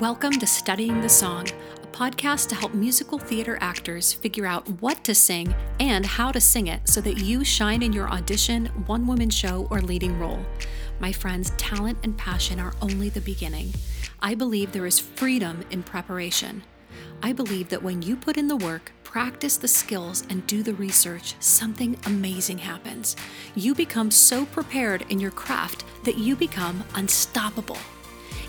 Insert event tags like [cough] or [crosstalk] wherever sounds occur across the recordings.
Welcome to Studying the Song, a podcast to help musical theater actors figure out what to sing and how to sing it so that you shine in your audition, one woman show, or leading role. My friends, talent and passion are only the beginning. I believe there is freedom in preparation. I believe that when you put in the work, practice the skills, and do the research, something amazing happens. You become so prepared in your craft that you become unstoppable.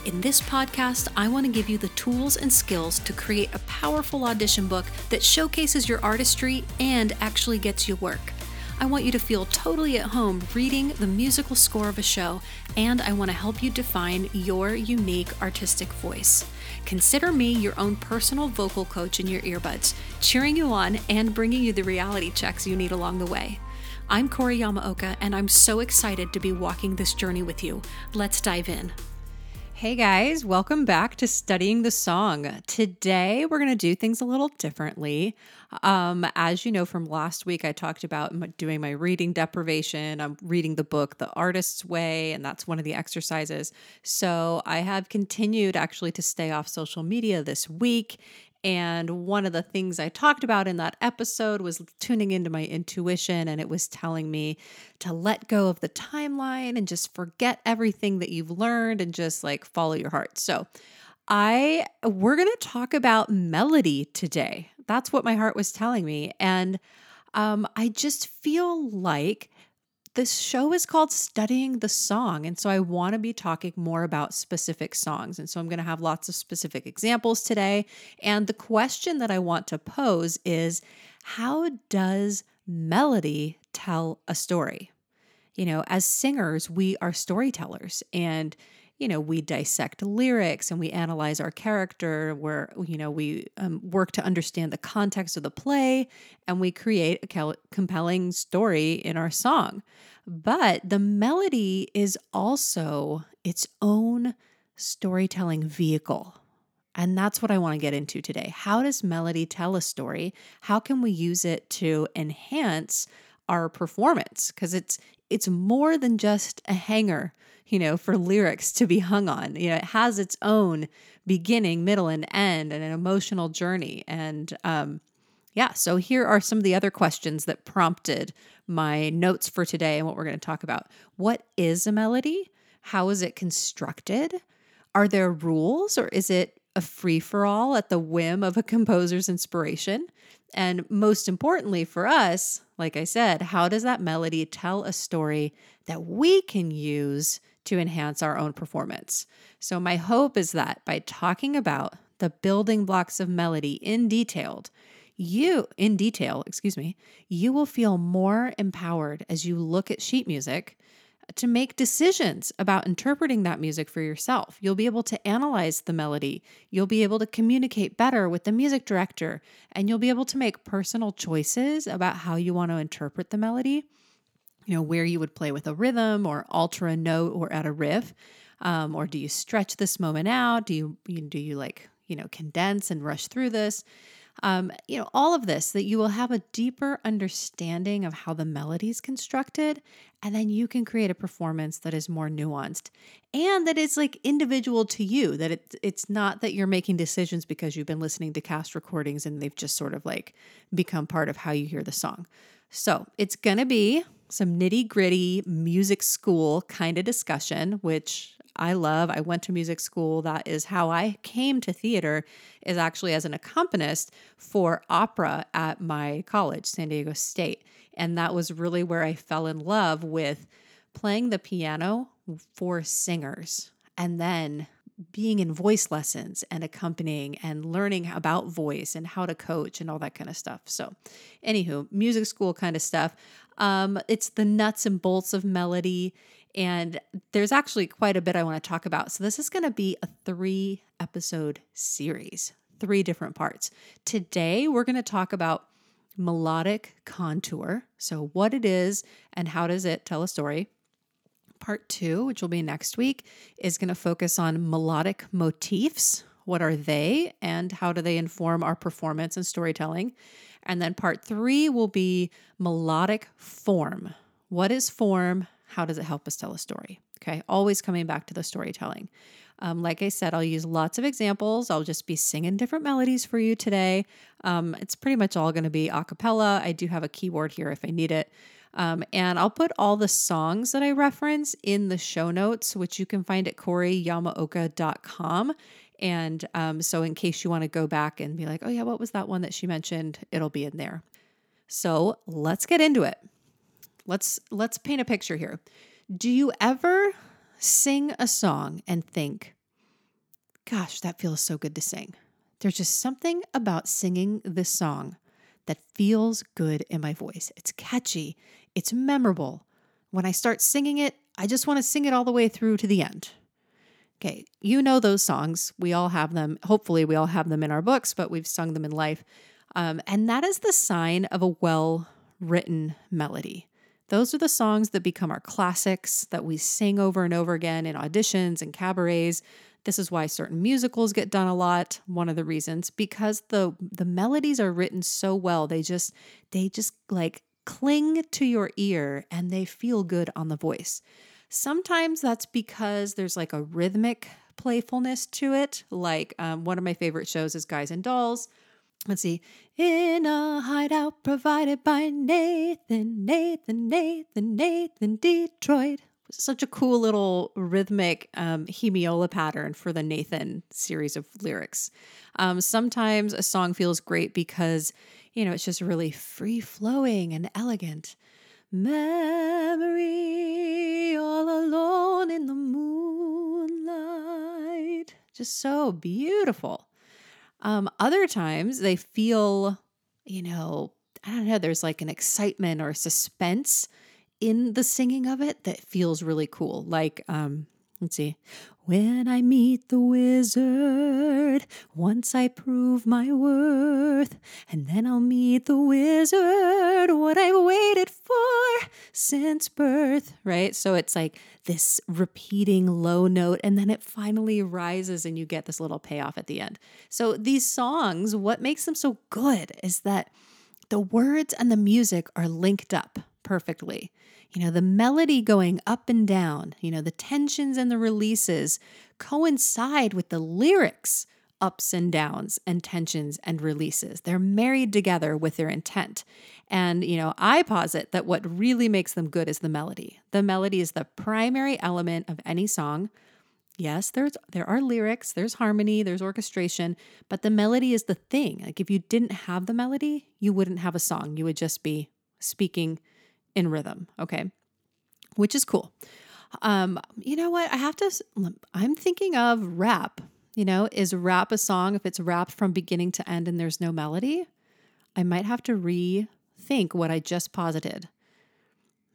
In this podcast, I want to give you the tools and skills to create a powerful audition book that showcases your artistry and actually gets you work. I want you to feel totally at home reading the musical score of a show, and I want to help you define your unique artistic voice. Consider me your own personal vocal coach in your earbuds, cheering you on and bringing you the reality checks you need along the way. I'm Corey Yamaoka, and I'm so excited to be walking this journey with you. Let's dive in. Hey guys, welcome back to Studying the Song. Today we're going to do things a little differently. Um, as you know from last week, I talked about doing my reading deprivation. I'm reading the book The Artist's Way, and that's one of the exercises. So I have continued actually to stay off social media this week and one of the things I talked about in that episode was tuning into my intuition, and it was telling me to let go of the timeline and just forget everything that you've learned and just like follow your heart. So, I we're going to talk about melody today. That's what my heart was telling me, and um, I just feel like this show is called Studying the Song. And so I want to be talking more about specific songs. And so I'm going to have lots of specific examples today. And the question that I want to pose is how does melody tell a story? You know, as singers, we are storytellers. And you know, we dissect lyrics and we analyze our character, where, you know, we um, work to understand the context of the play and we create a compelling story in our song. But the melody is also its own storytelling vehicle. And that's what I want to get into today. How does melody tell a story? How can we use it to enhance our performance? Because it's it's more than just a hanger you know, for lyrics to be hung on. You know, it has its own beginning, middle, and end, and an emotional journey. And um, yeah, so here are some of the other questions that prompted my notes for today and what we're going to talk about. What is a melody? How is it constructed? Are there rules or is it a free for all at the whim of a composer's inspiration? And most importantly for us, like I said, how does that melody tell a story that we can use to enhance our own performance. So, my hope is that by talking about the building blocks of melody in detailed, you in detail, excuse me, you will feel more empowered as you look at sheet music to make decisions about interpreting that music for yourself. You'll be able to analyze the melody. You'll be able to communicate better with the music director, and you'll be able to make personal choices about how you want to interpret the melody you know, where you would play with a rhythm or alter a note or add a riff. Um, or do you stretch this moment out? Do you, you do you like, you know, condense and rush through this? Um, you know, all of this that you will have a deeper understanding of how the melody is constructed, and then you can create a performance that is more nuanced and that is like individual to you. That it, it's not that you're making decisions because you've been listening to cast recordings and they've just sort of like become part of how you hear the song. So it's gonna be some nitty gritty music school kind of discussion, which I love. I went to music school. That is how I came to theater, is actually as an accompanist for opera at my college, San Diego State. And that was really where I fell in love with playing the piano for singers and then being in voice lessons and accompanying and learning about voice and how to coach and all that kind of stuff. So, anywho, music school kind of stuff. Um, it's the nuts and bolts of melody. And there's actually quite a bit I want to talk about. So, this is going to be a three episode series, three different parts. Today, we're going to talk about melodic contour. So, what it is and how does it tell a story. Part two, which will be next week, is going to focus on melodic motifs. What are they and how do they inform our performance and storytelling? And then part three will be melodic form. What is form? How does it help us tell a story? Okay. Always coming back to the storytelling. Um, like I said, I'll use lots of examples. I'll just be singing different melodies for you today. Um, it's pretty much all going to be a cappella. I do have a keyboard here if I need it. Um, and I'll put all the songs that I reference in the show notes, which you can find at coreyyamaoka.com. And um, so, in case you want to go back and be like, oh, yeah, what was that one that she mentioned? It'll be in there. So, let's get into it. Let's let's paint a picture here. Do you ever sing a song and think, gosh, that feels so good to sing? There's just something about singing this song that feels good in my voice. It's catchy, it's memorable. When I start singing it, I just want to sing it all the way through to the end. Okay, you know those songs. We all have them. Hopefully, we all have them in our books, but we've sung them in life. Um, and that is the sign of a well written melody. Those are the songs that become our classics that we sing over and over again in auditions and cabarets. This is why certain musicals get done a lot. One of the reasons because the the melodies are written so well. They just they just like cling to your ear and they feel good on the voice. Sometimes that's because there's like a rhythmic playfulness to it. Like um, one of my favorite shows is Guys and Dolls. Let's see. In a hideout provided by Nathan, Nathan, Nathan, Nathan, Detroit such a cool little rhythmic um, hemiola pattern for the Nathan series of lyrics. Um, sometimes a song feels great because, you know, it's just really free flowing and elegant. Memory all alone in the moonlight. Just so beautiful. Um, other times they feel, you know, I don't know, there's like an excitement or suspense in the singing of it that feels really cool. Like, um, let's see. When I meet the wizard, once I prove my worth, and then I'll meet the wizard, what I've waited for since birth, right? So it's like this repeating low note, and then it finally rises, and you get this little payoff at the end. So these songs, what makes them so good is that the words and the music are linked up perfectly. You know, the melody going up and down, you know, the tensions and the releases coincide with the lyrics ups and downs and tensions and releases. They're married together with their intent. And, you know, I posit that what really makes them good is the melody. The melody is the primary element of any song. Yes, there's there are lyrics, there's harmony, there's orchestration, but the melody is the thing. Like if you didn't have the melody, you wouldn't have a song. You would just be speaking in rhythm. Okay. Which is cool. Um, you know what? I have to, I'm thinking of rap. You know, is rap a song if it's rapped from beginning to end and there's no melody? I might have to rethink what I just posited.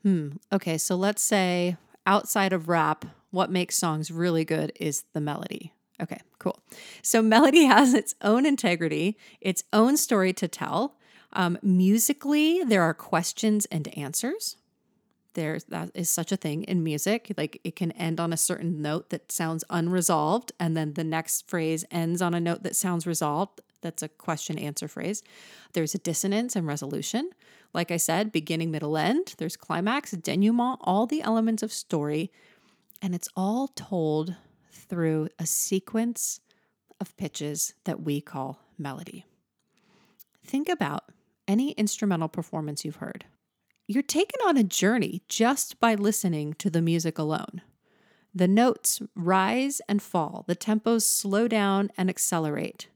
Hmm. Okay. So let's say outside of rap, what makes songs really good is the melody. Okay, cool. So melody [laughs] has its own integrity, its own story to tell. Um, musically, there are questions and answers. There's that is such a thing in music. Like it can end on a certain note that sounds unresolved, and then the next phrase ends on a note that sounds resolved. That's a question answer phrase. There's a dissonance and resolution. Like I said, beginning, middle, end. There's climax, denouement, all the elements of story. And it's all told through a sequence of pitches that we call melody. Think about any instrumental performance you've heard. You're taken on a journey just by listening to the music alone. The notes rise and fall, the tempos slow down and accelerate.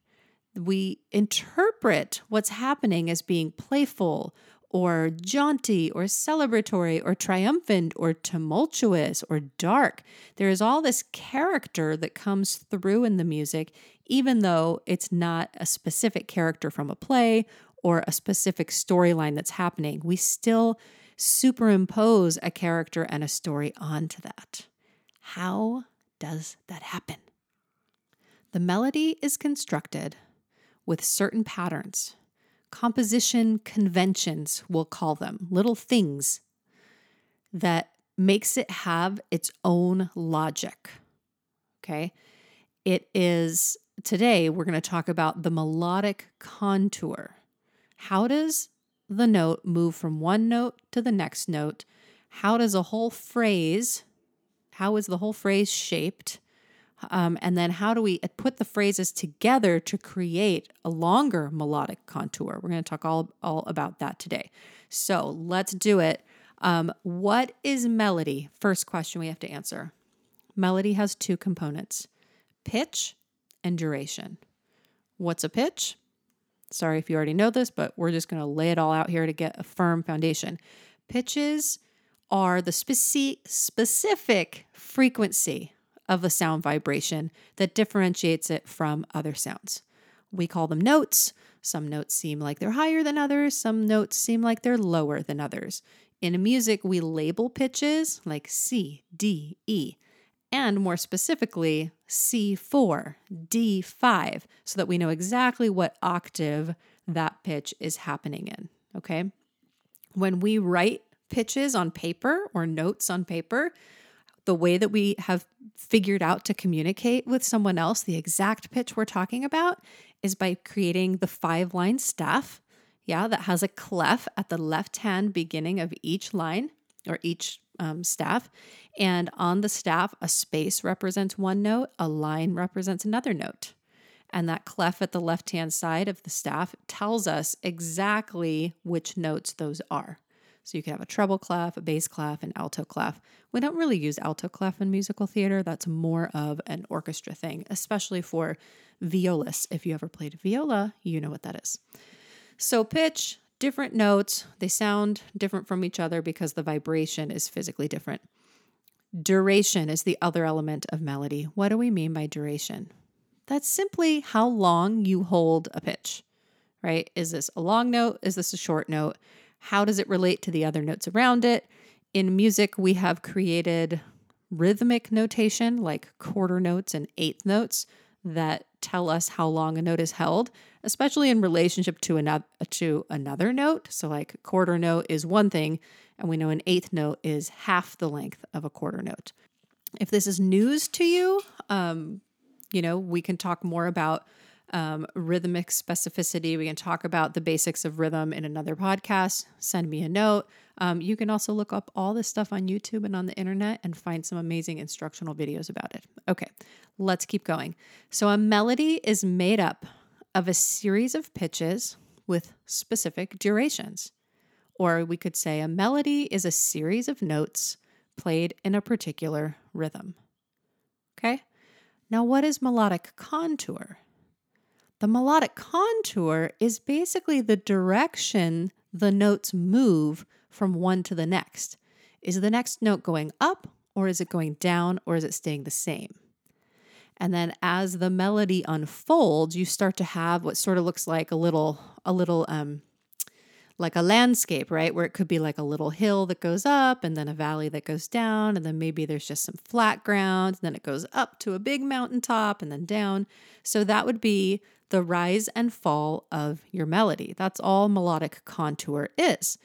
We interpret what's happening as being playful or jaunty or celebratory or triumphant or tumultuous or dark. There is all this character that comes through in the music, even though it's not a specific character from a play or a specific storyline that's happening, we still superimpose a character and a story onto that. How does that happen? The melody is constructed with certain patterns, composition conventions, we'll call them, little things that makes it have its own logic. Okay. It is today, we're going to talk about the melodic contour. How does the note move from one note to the next note? How does a whole phrase How is the whole phrase shaped? Um, and then how do we put the phrases together to create a longer melodic contour? We're going to talk all, all about that today. So let's do it. Um, what is melody? First question we have to answer. Melody has two components pitch and duration. What's a pitch? Sorry if you already know this, but we're just going to lay it all out here to get a firm foundation. Pitches are the speci- specific frequency of a sound vibration that differentiates it from other sounds. We call them notes. Some notes seem like they're higher than others, some notes seem like they're lower than others. In music, we label pitches like C, D, E, and more specifically, C4, D5, so that we know exactly what octave that pitch is happening in. Okay. When we write pitches on paper or notes on paper, the way that we have figured out to communicate with someone else the exact pitch we're talking about is by creating the five line staff. Yeah, that has a clef at the left hand beginning of each line or each um, staff. And on the staff, a space represents one note, a line represents another note. And that clef at the left hand side of the staff tells us exactly which notes those are. So you could have a treble clef, a bass clef, an alto clef. We don't really use alto clef in musical theater. That's more of an orchestra thing, especially for violists. If you ever played viola, you know what that is. So pitch, different notes, they sound different from each other because the vibration is physically different. Duration is the other element of melody. What do we mean by duration? That's simply how long you hold a pitch, right? Is this a long note? Is this a short note? How does it relate to the other notes around it? In music, we have created rhythmic notation like quarter notes and eighth notes that tell us how long a note is held, especially in relationship to another to another note. So like quarter note is one thing, and we know an eighth note is half the length of a quarter note. If this is news to you, um, you know, we can talk more about um, rhythmic specificity. We can talk about the basics of rhythm in another podcast. Send me a note. Um, you can also look up all this stuff on YouTube and on the internet and find some amazing instructional videos about it. Okay, let's keep going. So, a melody is made up of a series of pitches with specific durations. Or we could say a melody is a series of notes played in a particular rhythm. Okay? Now, what is melodic contour? The melodic contour is basically the direction the notes move from one to the next. Is the next note going up or is it going down or is it staying the same? And then as the melody unfolds, you start to have what sort of looks like a little a little um like a landscape, right? Where it could be like a little hill that goes up and then a valley that goes down. And then maybe there's just some flat ground. And then it goes up to a big mountaintop and then down. So that would be the rise and fall of your melody. That's all melodic contour is.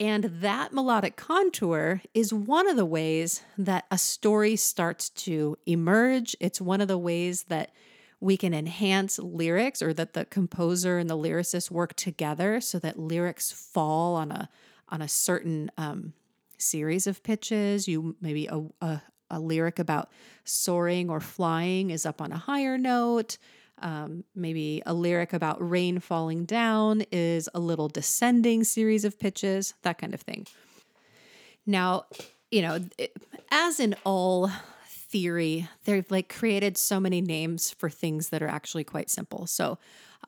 And that melodic contour is one of the ways that a story starts to emerge. It's one of the ways that we can enhance lyrics or that the composer and the lyricist work together so that lyrics fall on a on a certain um, series of pitches. You maybe a, a, a lyric about soaring or flying is up on a higher note. Um, maybe a lyric about rain falling down is a little descending series of pitches, that kind of thing. Now, you know, as in all theory, they've like created so many names for things that are actually quite simple. So,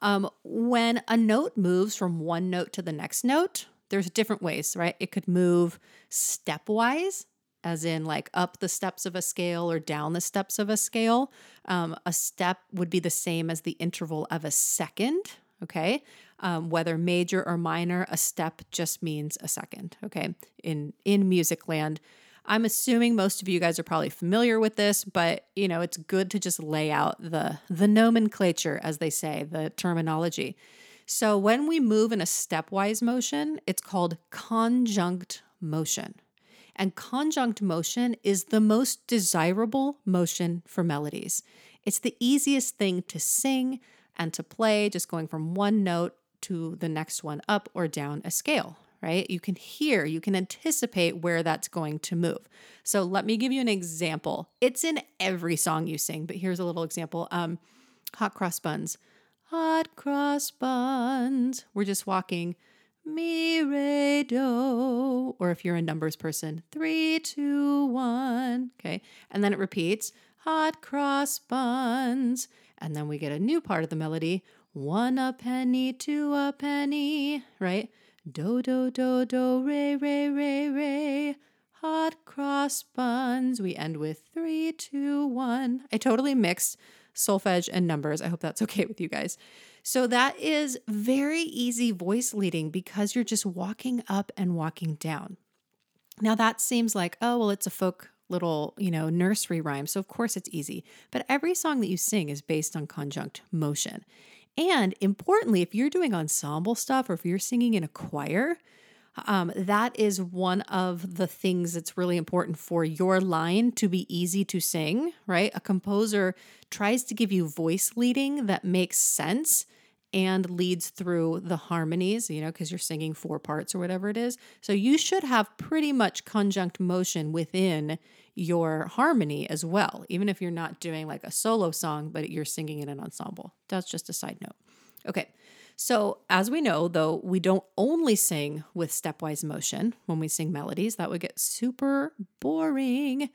um, when a note moves from one note to the next note, there's different ways, right? It could move stepwise, as in like up the steps of a scale or down the steps of a scale. Um, a step would be the same as the interval of a second. Okay. Um, whether major or minor, a step just means a second. Okay. In in music land, I'm assuming most of you guys are probably familiar with this, but you know it's good to just lay out the the nomenclature, as they say, the terminology. So when we move in a stepwise motion, it's called conjunct motion. And conjunct motion is the most desirable motion for melodies. It's the easiest thing to sing and to play, just going from one note to the next one up or down a scale, right? You can hear, you can anticipate where that's going to move. So let me give you an example. It's in every song you sing, but here's a little example. Um, hot cross buns. Hot cross buns. We're just walking mi, re, do. Or if you're a numbers person, three, two, one. Okay. And then it repeats hot cross buns. And then we get a new part of the melody one a penny, two a penny, right? Do, do, do, do, re, re, re, re. Hot cross buns. We end with three, two, one. I totally mixed solfege and numbers. I hope that's [laughs] okay with you guys. So that is very easy voice leading because you're just walking up and walking down. Now that seems like, oh, well, it's a folk little, you know, nursery rhyme. So of course it's easy. But every song that you sing is based on conjunct motion. And importantly, if you're doing ensemble stuff or if you're singing in a choir, um, that is one of the things that's really important for your line to be easy to sing, right? A composer tries to give you voice leading that makes sense and leads through the harmonies, you know, because you're singing four parts or whatever it is. So you should have pretty much conjunct motion within your harmony as well, even if you're not doing like a solo song, but you're singing in an ensemble. That's just a side note. Okay. So, as we know, though, we don't only sing with stepwise motion when we sing melodies, that would get super boring.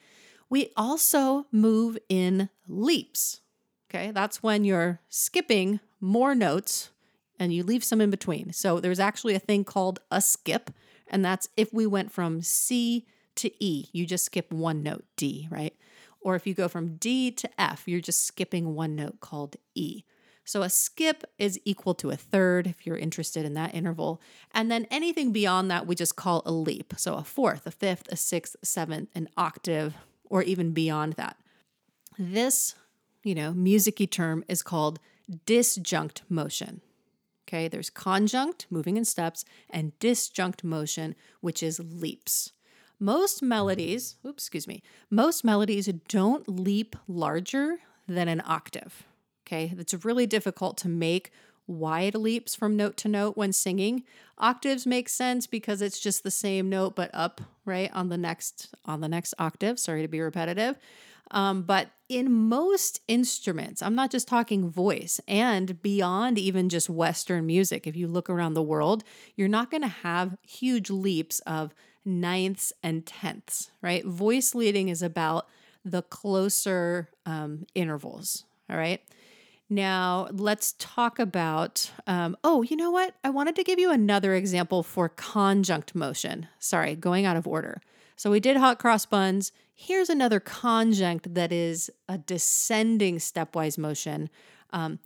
We also move in leaps. Okay, that's when you're skipping more notes and you leave some in between. So, there's actually a thing called a skip, and that's if we went from C to E, you just skip one note, D, right? Or if you go from D to F, you're just skipping one note called E. So a skip is equal to a third if you're interested in that interval. And then anything beyond that, we just call a leap. So a fourth, a fifth, a sixth, seventh, an octave, or even beyond that. This, you know, musicy term is called disjunct motion. Okay, there's conjunct, moving in steps, and disjunct motion, which is leaps. Most melodies, oops, excuse me, most melodies don't leap larger than an octave. Okay, it's really difficult to make wide leaps from note to note when singing. Octaves make sense because it's just the same note but up, right, on the next on the next octave. Sorry to be repetitive. Um, but in most instruments, I'm not just talking voice and beyond even just Western music. If you look around the world, you're not going to have huge leaps of ninths and tenths, right? Voice leading is about the closer um, intervals, all right? Now, let's talk about. Um, oh, you know what? I wanted to give you another example for conjunct motion. Sorry, going out of order. So we did hot cross buns. Here's another conjunct that is a descending stepwise motion. Um,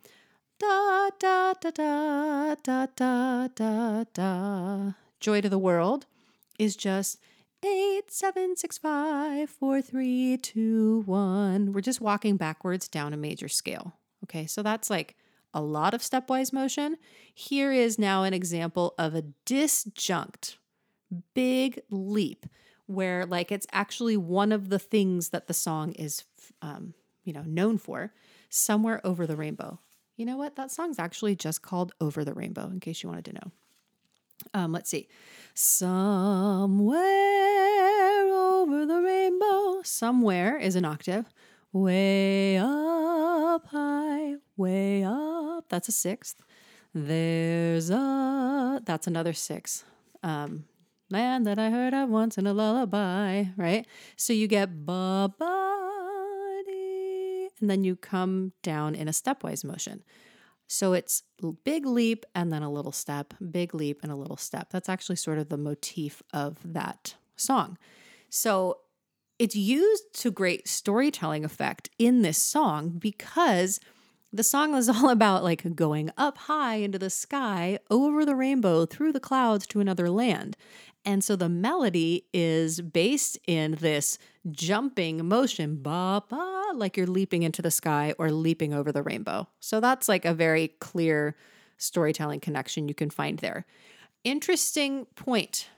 da da da da da da da da. Joy to the world is just eight seven six five four three two one. We're just walking backwards down a major scale. Okay, so that's like a lot of stepwise motion. Here is now an example of a disjunct, big leap, where like it's actually one of the things that the song is, um, you know, known for. Somewhere over the rainbow. You know what? That song's actually just called Over the Rainbow, in case you wanted to know. Um, let's see. Somewhere over the rainbow. Somewhere is an octave. Way up high, way up. That's a sixth. There's a, that's another six. Um, land that I heard of once in a lullaby, right? So you get ba ba and then you come down in a stepwise motion. So it's big leap and then a little step, big leap and a little step. That's actually sort of the motif of that song. So it's used to great storytelling effect in this song because the song is [laughs] all about like going up high into the sky, over the rainbow, through the clouds to another land. And so the melody is based in this jumping motion, ba ba, like you're leaping into the sky or leaping over the rainbow. So that's like a very clear storytelling connection you can find there. Interesting point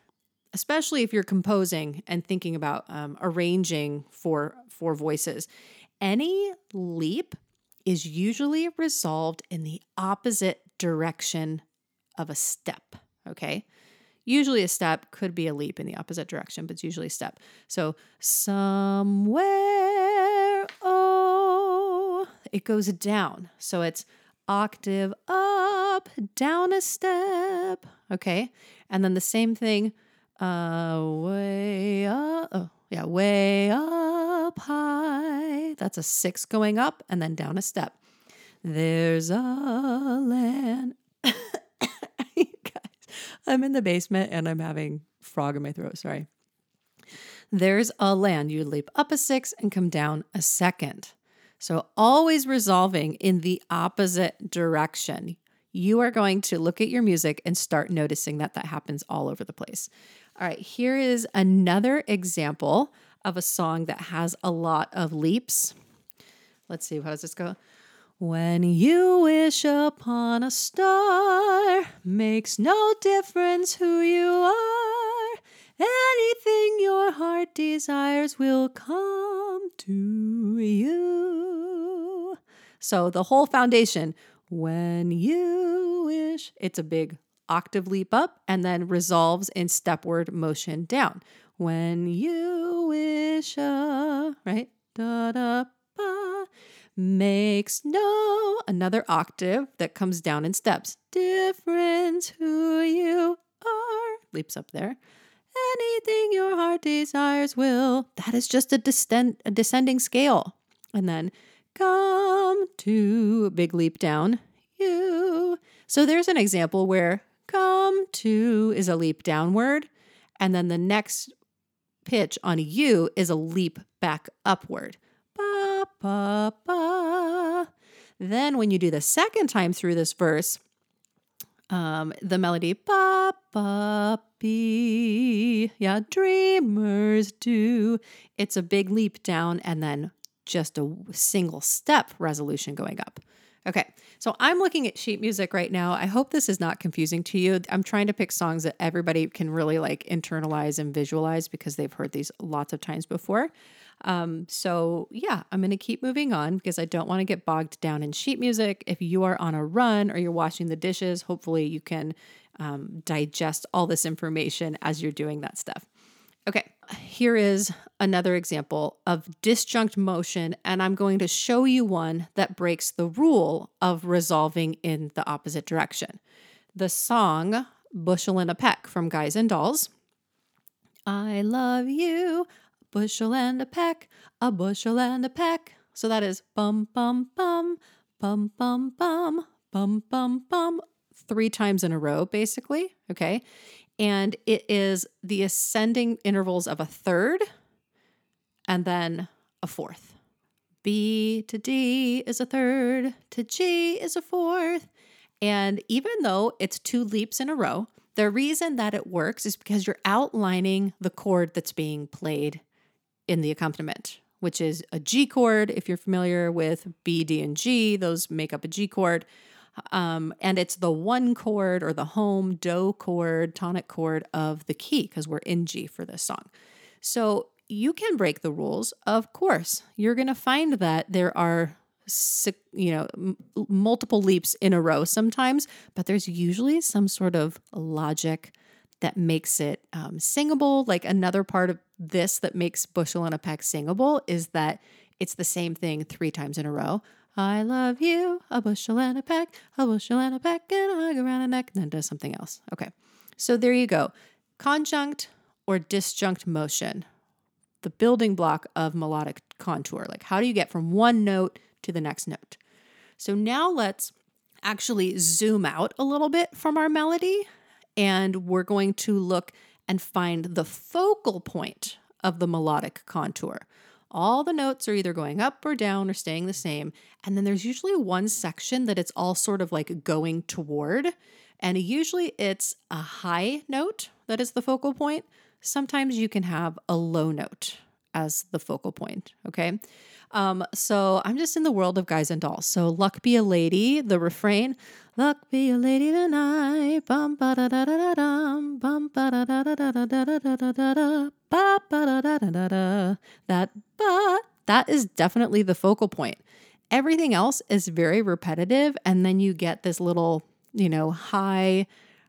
especially if you're composing and thinking about um, arranging for for voices any leap is usually resolved in the opposite direction of a step okay Usually a step could be a leap in the opposite direction, but it's usually a step. So somewhere, oh, it goes down. So it's octave up, down a step. Okay. And then the same thing, way up. Oh, yeah, way up high. That's a six going up and then down a step. There's a land. [coughs] Guys, I'm in the basement and I'm having frog in my throat. Sorry. There's a land. You leap up a six and come down a second. So always resolving in the opposite direction. You are going to look at your music and start noticing that that happens all over the place. All right, here is another example of a song that has a lot of leaps. Let's see, how does this go? When you wish upon a star, makes no difference who you are. Anything your heart desires will come to you. So the whole foundation, when you wish, it's a big octave leap up and then resolves in stepward motion down. When you wish, uh, right? Da da ba makes no another octave that comes down in steps. Difference who you are leaps up there. Anything your heart desires will. That is just a, descend, a descending scale. And then come to big leap down. You. So there's an example where come to is a leap downward, and then the next pitch on a U is a leap back upward. Ba, ba, ba. Then when you do the second time through this verse, um, the melody ba ba be yeah dreamers do it's a big leap down and then just a single step resolution going up Okay, so I'm looking at sheet music right now. I hope this is not confusing to you. I'm trying to pick songs that everybody can really like internalize and visualize because they've heard these lots of times before. Um, so, yeah, I'm going to keep moving on because I don't want to get bogged down in sheet music. If you are on a run or you're washing the dishes, hopefully you can um, digest all this information as you're doing that stuff. Okay, here is another example of disjunct motion, and I'm going to show you one that breaks the rule of resolving in the opposite direction. The song Bushel and a Peck from Guys and Dolls. I love you, bushel and a peck, a bushel and a peck. So that is bum, bum, bum, bum, bum, bum, bum, bum, bum, three times in a row, basically. Okay and it is the ascending intervals of a third and then a fourth. B to D is a third, to G is a fourth. And even though it's two leaps in a row, the reason that it works is because you're outlining the chord that's being played in the accompaniment, which is a G chord. If you're familiar with B, D, and G, those make up a G chord. Um, and it's the one chord or the home do chord, tonic chord of the key because we're in G for this song. So you can break the rules. Of course, you're going to find that there are you know multiple leaps in a row sometimes but there's usually some sort of logic that makes it um, singable like another part of this that makes bushel and a peck singable is that it's the same thing three times in a row I love you, a bushel and a peck, a bushel and a peck, and a hug around a neck, and then does something else. Okay. So there you go. Conjunct or disjunct motion, the building block of melodic contour. Like, how do you get from one note to the next note? So now let's actually zoom out a little bit from our melody, and we're going to look and find the focal point of the melodic contour all the notes are either going up or down or staying the same. And then there's usually one section that it's all sort of like going toward. And usually it's a high note that is the focal point. Sometimes you can have a low note as the focal point. Okay. Um, so I'm just in the world of guys and dolls. So luck be a lady, the refrain, luck be a lady tonight. Bum ba da da da da dum, bum ba da da da da da da da da da ba ba da da da da da. That ba that is definitely the focal point. Everything else is very repetitive, and then you get this little, you know, high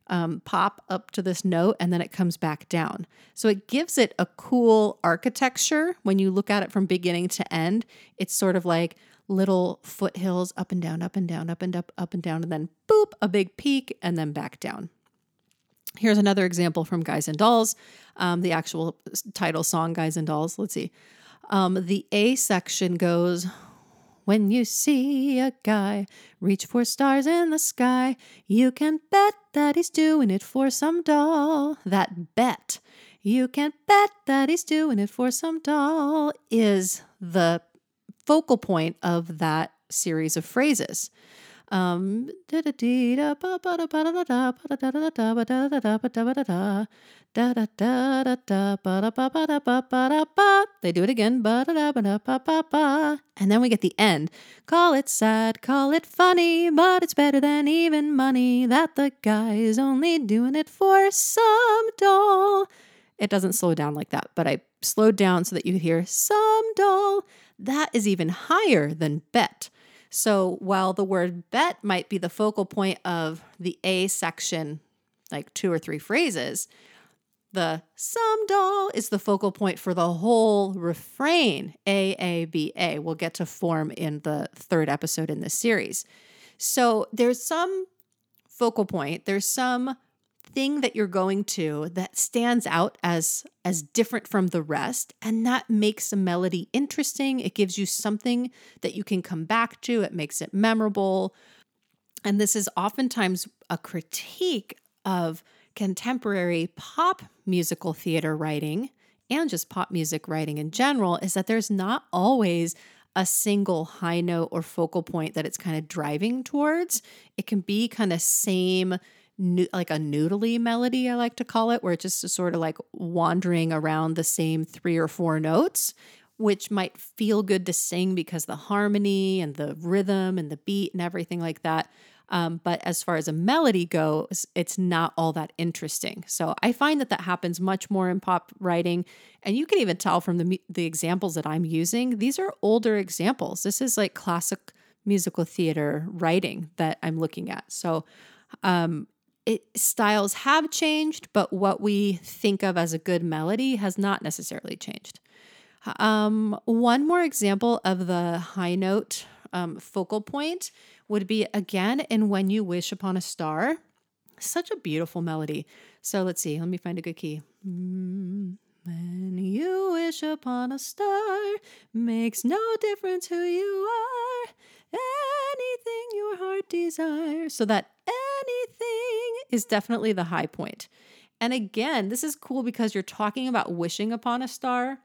um, pop up to this note and then it comes back down. So it gives it a cool architecture when you look at it from beginning to end. It's sort of like little foothills up and down, up and down, up and up, up and down, and then boop, a big peak, and then back down. Here's another example from Guys and Dolls, um, the actual title song, Guys and Dolls. Let's see. Um, the A section goes, When you see a guy reach for stars in the sky, you can bet that he's doing it for some doll. That bet, you can bet that he's doing it for some doll, is the focal point of that series of phrases. Um, they do it again. And then we get the end. Call it sad, call it funny, but it's better than even money that the guy is only doing it for some doll. It doesn't slow down like that, but I slowed down so that you could hear some doll. That is even higher than bet. So while the word bet might be the focal point of the A section, like two or three phrases, the some doll is the focal point for the whole refrain. A, A, B, A will get to form in the third episode in this series. So there's some focal point, there's some thing that you're going to that stands out as as different from the rest and that makes a melody interesting. It gives you something that you can come back to. It makes it memorable. And this is oftentimes a critique of contemporary pop musical theater writing and just pop music writing in general is that there's not always a single high note or focal point that it's kind of driving towards. It can be kind of same like a noodly melody, I like to call it, where it's just sort of like wandering around the same three or four notes, which might feel good to sing because the harmony and the rhythm and the beat and everything like that. Um, but as far as a melody goes, it's not all that interesting. So I find that that happens much more in pop writing, and you can even tell from the the examples that I'm using. These are older examples. This is like classic musical theater writing that I'm looking at. So um, it, styles have changed, but what we think of as a good melody has not necessarily changed. Um, one more example of the high note um, focal point would be again in When You Wish Upon a Star. Such a beautiful melody. So let's see, let me find a good key. Mm, when you wish upon a star, makes no difference who you are, anything your heart desires. So that anything is definitely the high point. And again, this is cool because you're talking about wishing upon a star.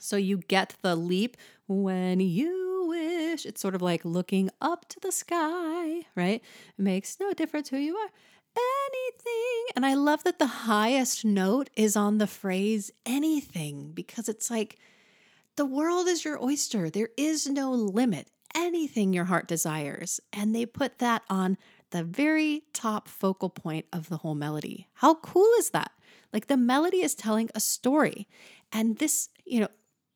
So you get the leap when you wish. It's sort of like looking up to the sky, right? It makes no difference who you are. Anything. And I love that the highest note is on the phrase anything because it's like the world is your oyster. There is no limit. Anything your heart desires. And they put that on the very top focal point of the whole melody. How cool is that? Like the melody is telling a story. And this, you know,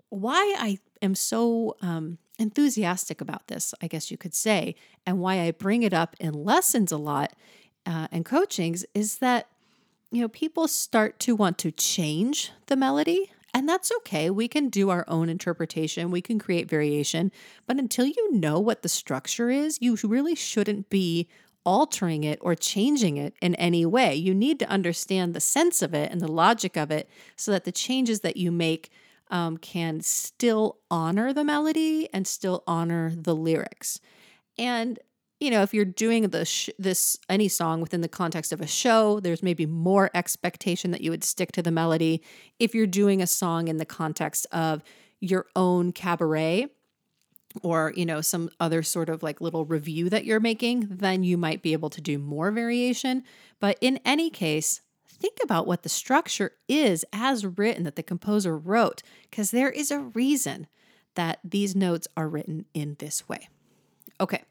why I am so um, enthusiastic about this, I guess you could say, and why I bring it up in lessons a lot uh, and coachings is that, you know, people start to want to change the melody. And that's okay. We can do our own interpretation, we can create variation. But until you know what the structure is, you really shouldn't be altering it or changing it in any way. You need to understand the sense of it and the logic of it so that the changes that you make um, can still honor the melody and still honor the lyrics. And you know, if you're doing the sh- this any song within the context of a show, there's maybe more expectation that you would stick to the melody. If you're doing a song in the context of your own cabaret, or you know some other sort of like little revue that you're making then you might be able to do more variation. But in any case think about what the structure is as written that the composer wrote because there is a reason that these notes are written in this way. Okay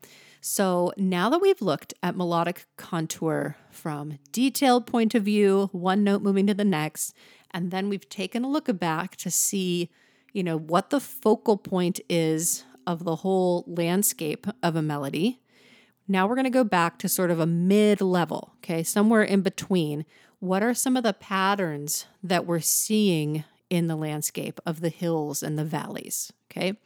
so now that we've looked at melodic contour from detailed point of view one note moving to the next and then we've taken a look back to see you know what the focal point is of the whole landscape of a melody. now we're going to go back to sort of a mid level, okay, somewhere in between. What are some of the patterns that we're seeing in the landscape of the hills and the valleys? Okay.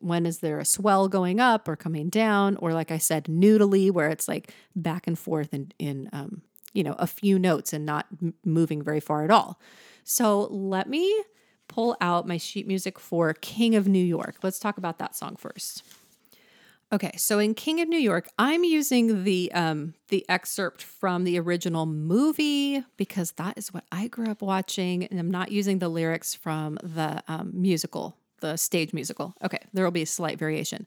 When is there a swell going up or coming down? Or, like I said, noodly, where it's like back and forth in, in um, you know, a few notes and not m- moving very far at all. So, let me pull out my sheet music for King of New York. Let's talk about that song first. Okay, so in King of New York, I'm using the um, the excerpt from the original movie because that is what I grew up watching, and I'm not using the lyrics from the um, musical, the stage musical. Okay, there will be a slight variation.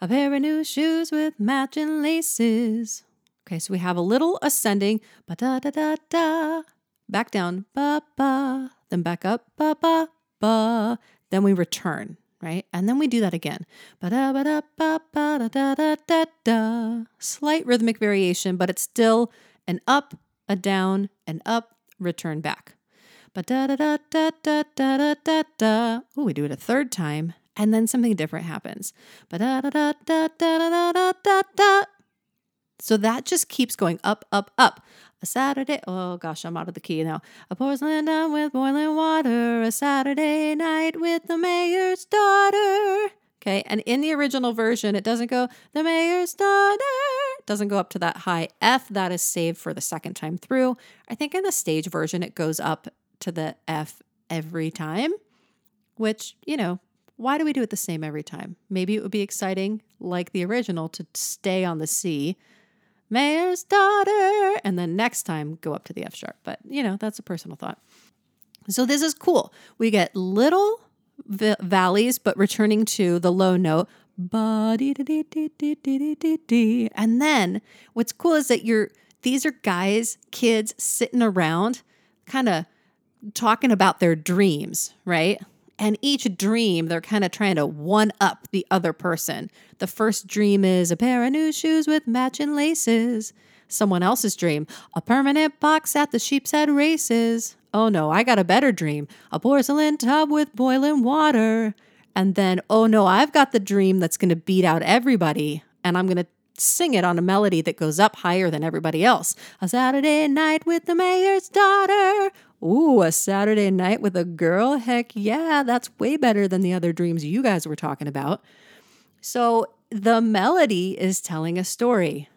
A pair of new shoes with matching laces. Okay, so we have a little ascending, ba da da da da, back down, ba ba, then back up, ba ba ba, then we return right? And then we do that again. Ba da ba da ba ba da da da da da. Slight rhythmic variation, but it's still an up, a down, an up, return back. Oh, we do it a third time, and then something different happens. But da da da da da da da da. So that just keeps going up, up, up. A Saturday, oh gosh, I'm out of the key now. A porcelain down with boiling water. A Saturday night with the mayor's daughter. Okay, and in the original version, it doesn't go the mayor's daughter. It doesn't go up to that high F. That is saved for the second time through. I think in the stage version, it goes up to the F every time, which, you know, why do we do it the same every time? Maybe it would be exciting, like the original, to stay on the C mayor's daughter. And then next time, go up to the F sharp. But, you know, that's a personal thought. So this is cool. We get little v- valleys, but returning to the low note. And then what's cool is that you're, these are guys, kids sitting around, kind of talking about their dreams, right? And each dream, they're kind of trying to one up the other person. The first dream is a pair of new shoes with matching laces. Someone else's dream, a permanent box at the sheep's head races. Oh no, I got a better dream, a porcelain tub with boiling water. And then, oh no, I've got the dream that's going to beat out everybody. And I'm going to sing it on a melody that goes up higher than everybody else. A Saturday night with the mayor's daughter. Ooh, a Saturday night with a girl? Heck yeah, that's way better than the other dreams you guys were talking about. So the melody is telling a story.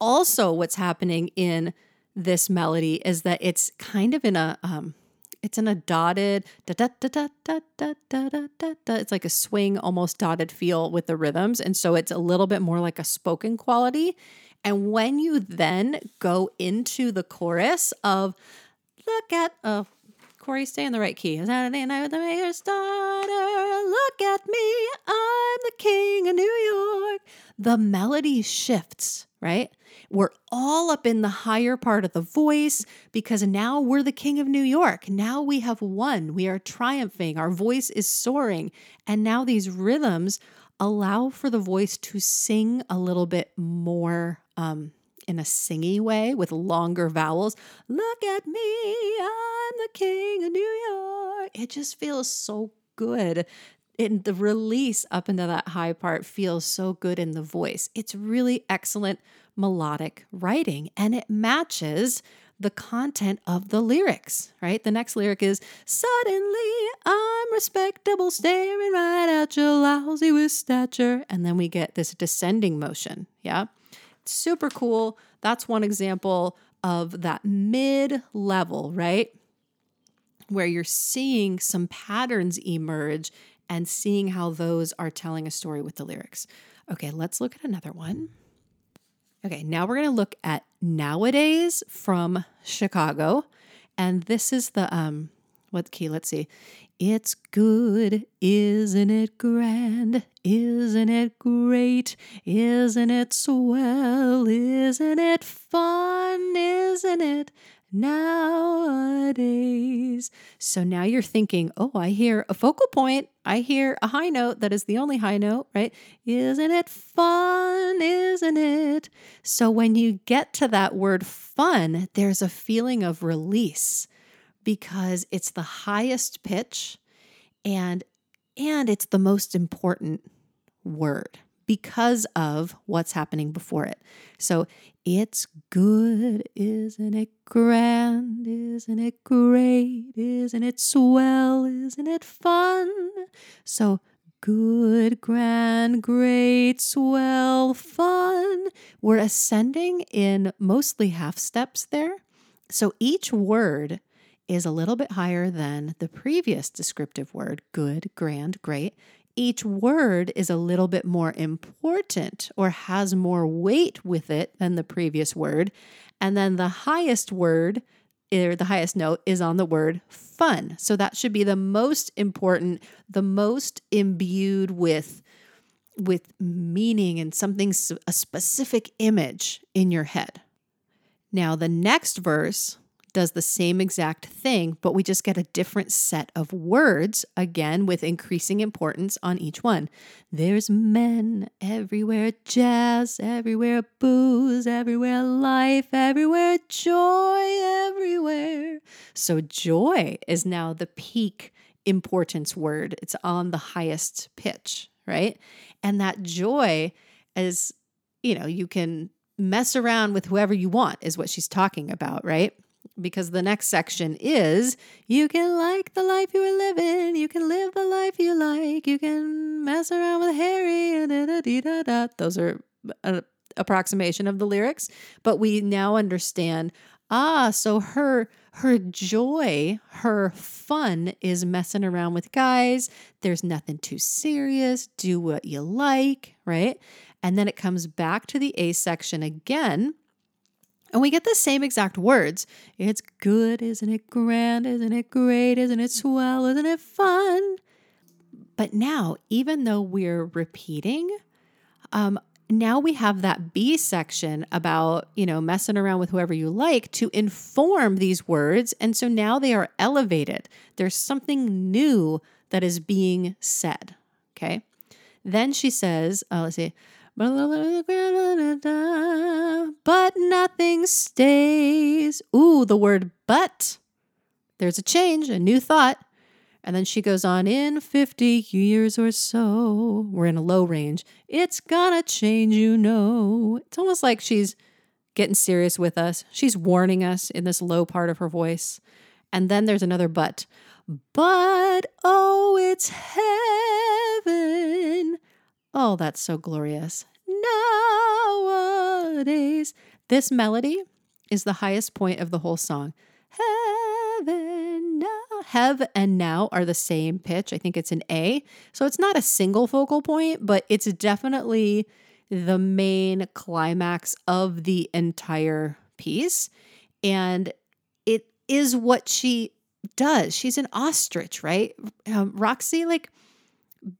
Also, what's happening in this melody is that it's kind of in a um, it's in a dotted da da da da da da da da da da. It's like a swing, almost dotted feel with the rhythms, and so it's a little bit more like a spoken quality. And when you then go into the chorus of "Look at oh, Corey, stay in the right key. Saturday night with the mayor's daughter. Look at me, I'm the king of New York." The melody shifts, right? We're all up in the higher part of the voice because now we're the king of New York. Now we have won. We are triumphing. Our voice is soaring. And now these rhythms allow for the voice to sing a little bit more um, in a singy way with longer vowels. Look at me, I'm the king of New York. It just feels so good and the release up into that high part feels so good in the voice. It's really excellent melodic writing and it matches the content of the lyrics, right? The next lyric is Suddenly I'm respectable, staring right at your lousy with stature. And then we get this descending motion. Yeah. Super cool. That's one example of that mid level, right? Where you're seeing some patterns emerge and seeing how those are telling a story with the lyrics. Okay, let's look at another one. Okay, now we're going to look at nowadays from Chicago. And this is the um what key? Let's see. It's good, isn't it grand? Isn't it great? Isn't it swell? Isn't it fun? Isn't it? nowadays. So now you're thinking, oh, I hear a focal point. I hear a high note that is the only high note, right? Isn't it fun? Isn't it? So when you get to that word fun, there's a feeling of release because it's the highest pitch and and it's the most important word because of what's happening before it. So it's good, isn't it grand? Isn't it great? Isn't it swell? Isn't it fun? So good, grand, great, swell, fun. We're ascending in mostly half steps there. So each word is a little bit higher than the previous descriptive word good, grand, great. Each word is a little bit more important or has more weight with it than the previous word. And then the highest word or the highest note is on the word fun. So that should be the most important, the most imbued with with meaning and something a specific image in your head. Now the next verse does the same exact thing, but we just get a different set of words, again, with increasing importance on each one. There's men everywhere, jazz everywhere, booze everywhere, life everywhere, joy everywhere. So, joy is now the peak importance word, it's on the highest pitch, right? And that joy is, you know, you can mess around with whoever you want, is what she's talking about, right? Because the next section is you can like the life you are living, you can live the life you like, you can mess around with Harry, and da, da, those are an approximation of the lyrics, but we now understand ah, so her her joy, her fun is messing around with guys. There's nothing too serious. Do what you like, right? And then it comes back to the A section again and we get the same exact words. It's good, isn't it grand? Isn't it great? Isn't it swell? Isn't it fun? But now, even though we're repeating, um, now we have that B section about, you know, messing around with whoever you like to inform these words. And so now they are elevated. There's something new that is being said. Okay. Then she says, uh, let's see, but nothing stays. Ooh, the word but. There's a change, a new thought. And then she goes on in 50 years or so. We're in a low range. It's gonna change, you know. It's almost like she's getting serious with us. She's warning us in this low part of her voice. And then there's another but. But oh, it's heaven. Oh, that's so glorious. Nowadays. This melody is the highest point of the whole song. Heaven now. Hev and now are the same pitch. I think it's an A. So it's not a single focal point, but it's definitely the main climax of the entire piece. And it is what she does. She's an ostrich, right? Um, Roxy, like,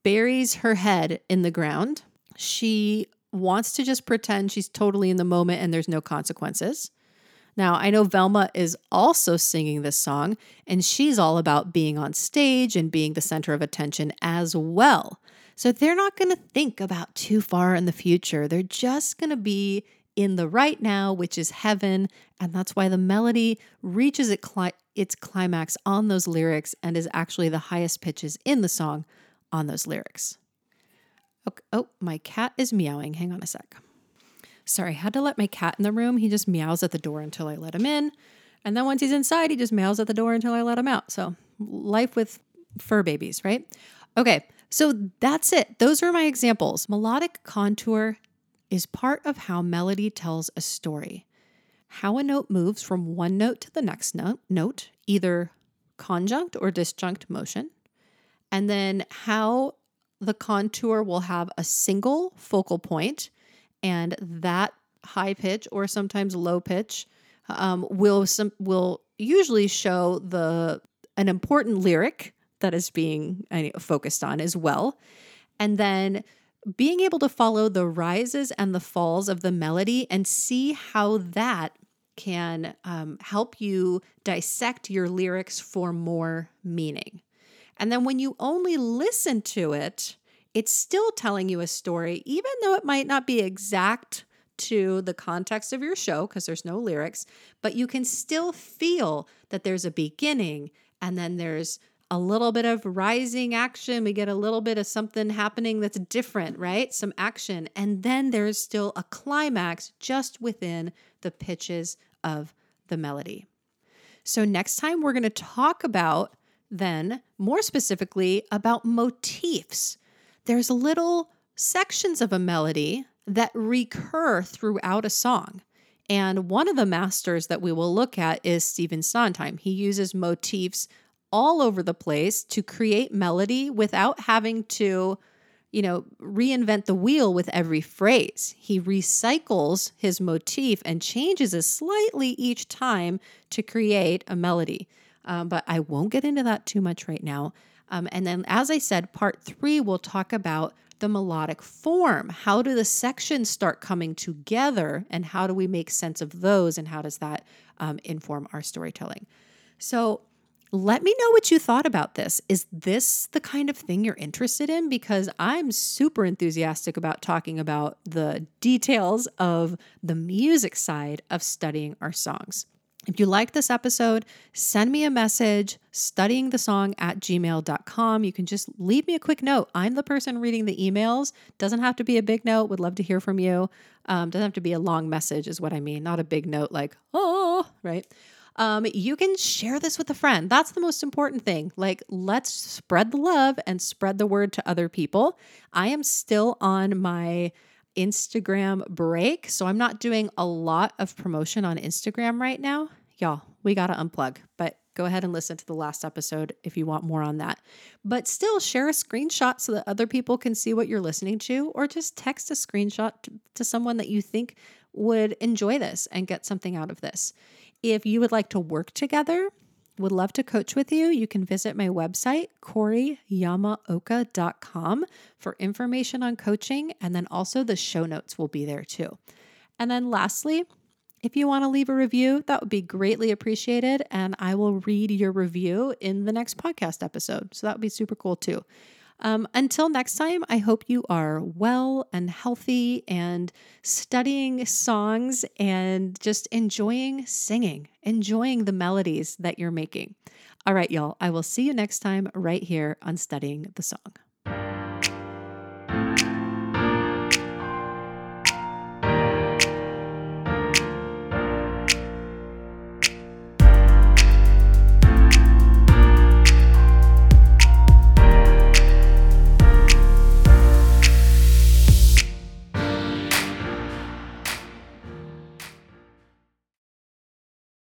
buries her head in the ground. She wants to just pretend she's totally in the moment and there's no consequences. Now, I know Velma is also singing this song, and she's all about being on stage and being the center of attention as well. So they're not going to think about too far in the future. They're just going to be in the right now, which is heaven. And that's why the melody reaches its climax on those lyrics and is actually the highest pitches in the song on those lyrics. Okay. Oh, my cat is meowing. Hang on a sec. Sorry, I had to let my cat in the room. He just meows at the door until I let him in. And then once he's inside, he just meows at the door until I let him out. So, life with fur babies, right? Okay, so that's it. Those are my examples. Melodic contour is part of how melody tells a story. How a note moves from one note to the next note, note either conjunct or disjunct motion, and then how the contour will have a single focal point, and that high pitch or sometimes low pitch um, will some will usually show the an important lyric that is being uh, focused on as well, and then being able to follow the rises and the falls of the melody and see how that can um, help you dissect your lyrics for more meaning. And then when you only listen to it, it's still telling you a story, even though it might not be exact to the context of your show because there's no lyrics, but you can still feel that there's a beginning and then there's a little bit of rising action. We get a little bit of something happening that's different, right? Some action. And then there's still a climax just within the pitches of the melody. So, next time we're going to talk about then more specifically about motifs. There's little sections of a melody that recur throughout a song. And one of the masters that we will look at is Stephen Sondheim. He uses motifs all over the place to create melody without having to, you know, reinvent the wheel with every phrase. He recycles his motif and changes it slightly each time to create a melody. Um, but I won't get into that too much right now. Um, and then, as I said, part three, we'll talk about the melodic form. How do the sections start coming together, and how do we make sense of those, and how does that um, inform our storytelling? So, let me know what you thought about this. Is this the kind of thing you're interested in? Because I'm super enthusiastic about talking about the details of the music side of studying our songs. If you like this episode, send me a message studying the song at gmail.com. You can just leave me a quick note. I'm the person reading the emails. Doesn't have to be a big note. Would love to hear from you. Um, doesn't have to be a long message, is what I mean. Not a big note like, oh, right? Um, you can share this with a friend. That's the most important thing. Like, let's spread the love and spread the word to other people. I am still on my Instagram break. So I'm not doing a lot of promotion on Instagram right now. Y'all, we got to unplug, but go ahead and listen to the last episode if you want more on that. But still, share a screenshot so that other people can see what you're listening to, or just text a screenshot to, to someone that you think would enjoy this and get something out of this. If you would like to work together, would love to coach with you, you can visit my website, coreyamaoka.com, for information on coaching. And then also the show notes will be there too. And then lastly, if you want to leave a review, that would be greatly appreciated. And I will read your review in the next podcast episode. So that would be super cool too. Um, until next time, I hope you are well and healthy and studying songs and just enjoying singing, enjoying the melodies that you're making. All right, y'all, I will see you next time right here on Studying the Song.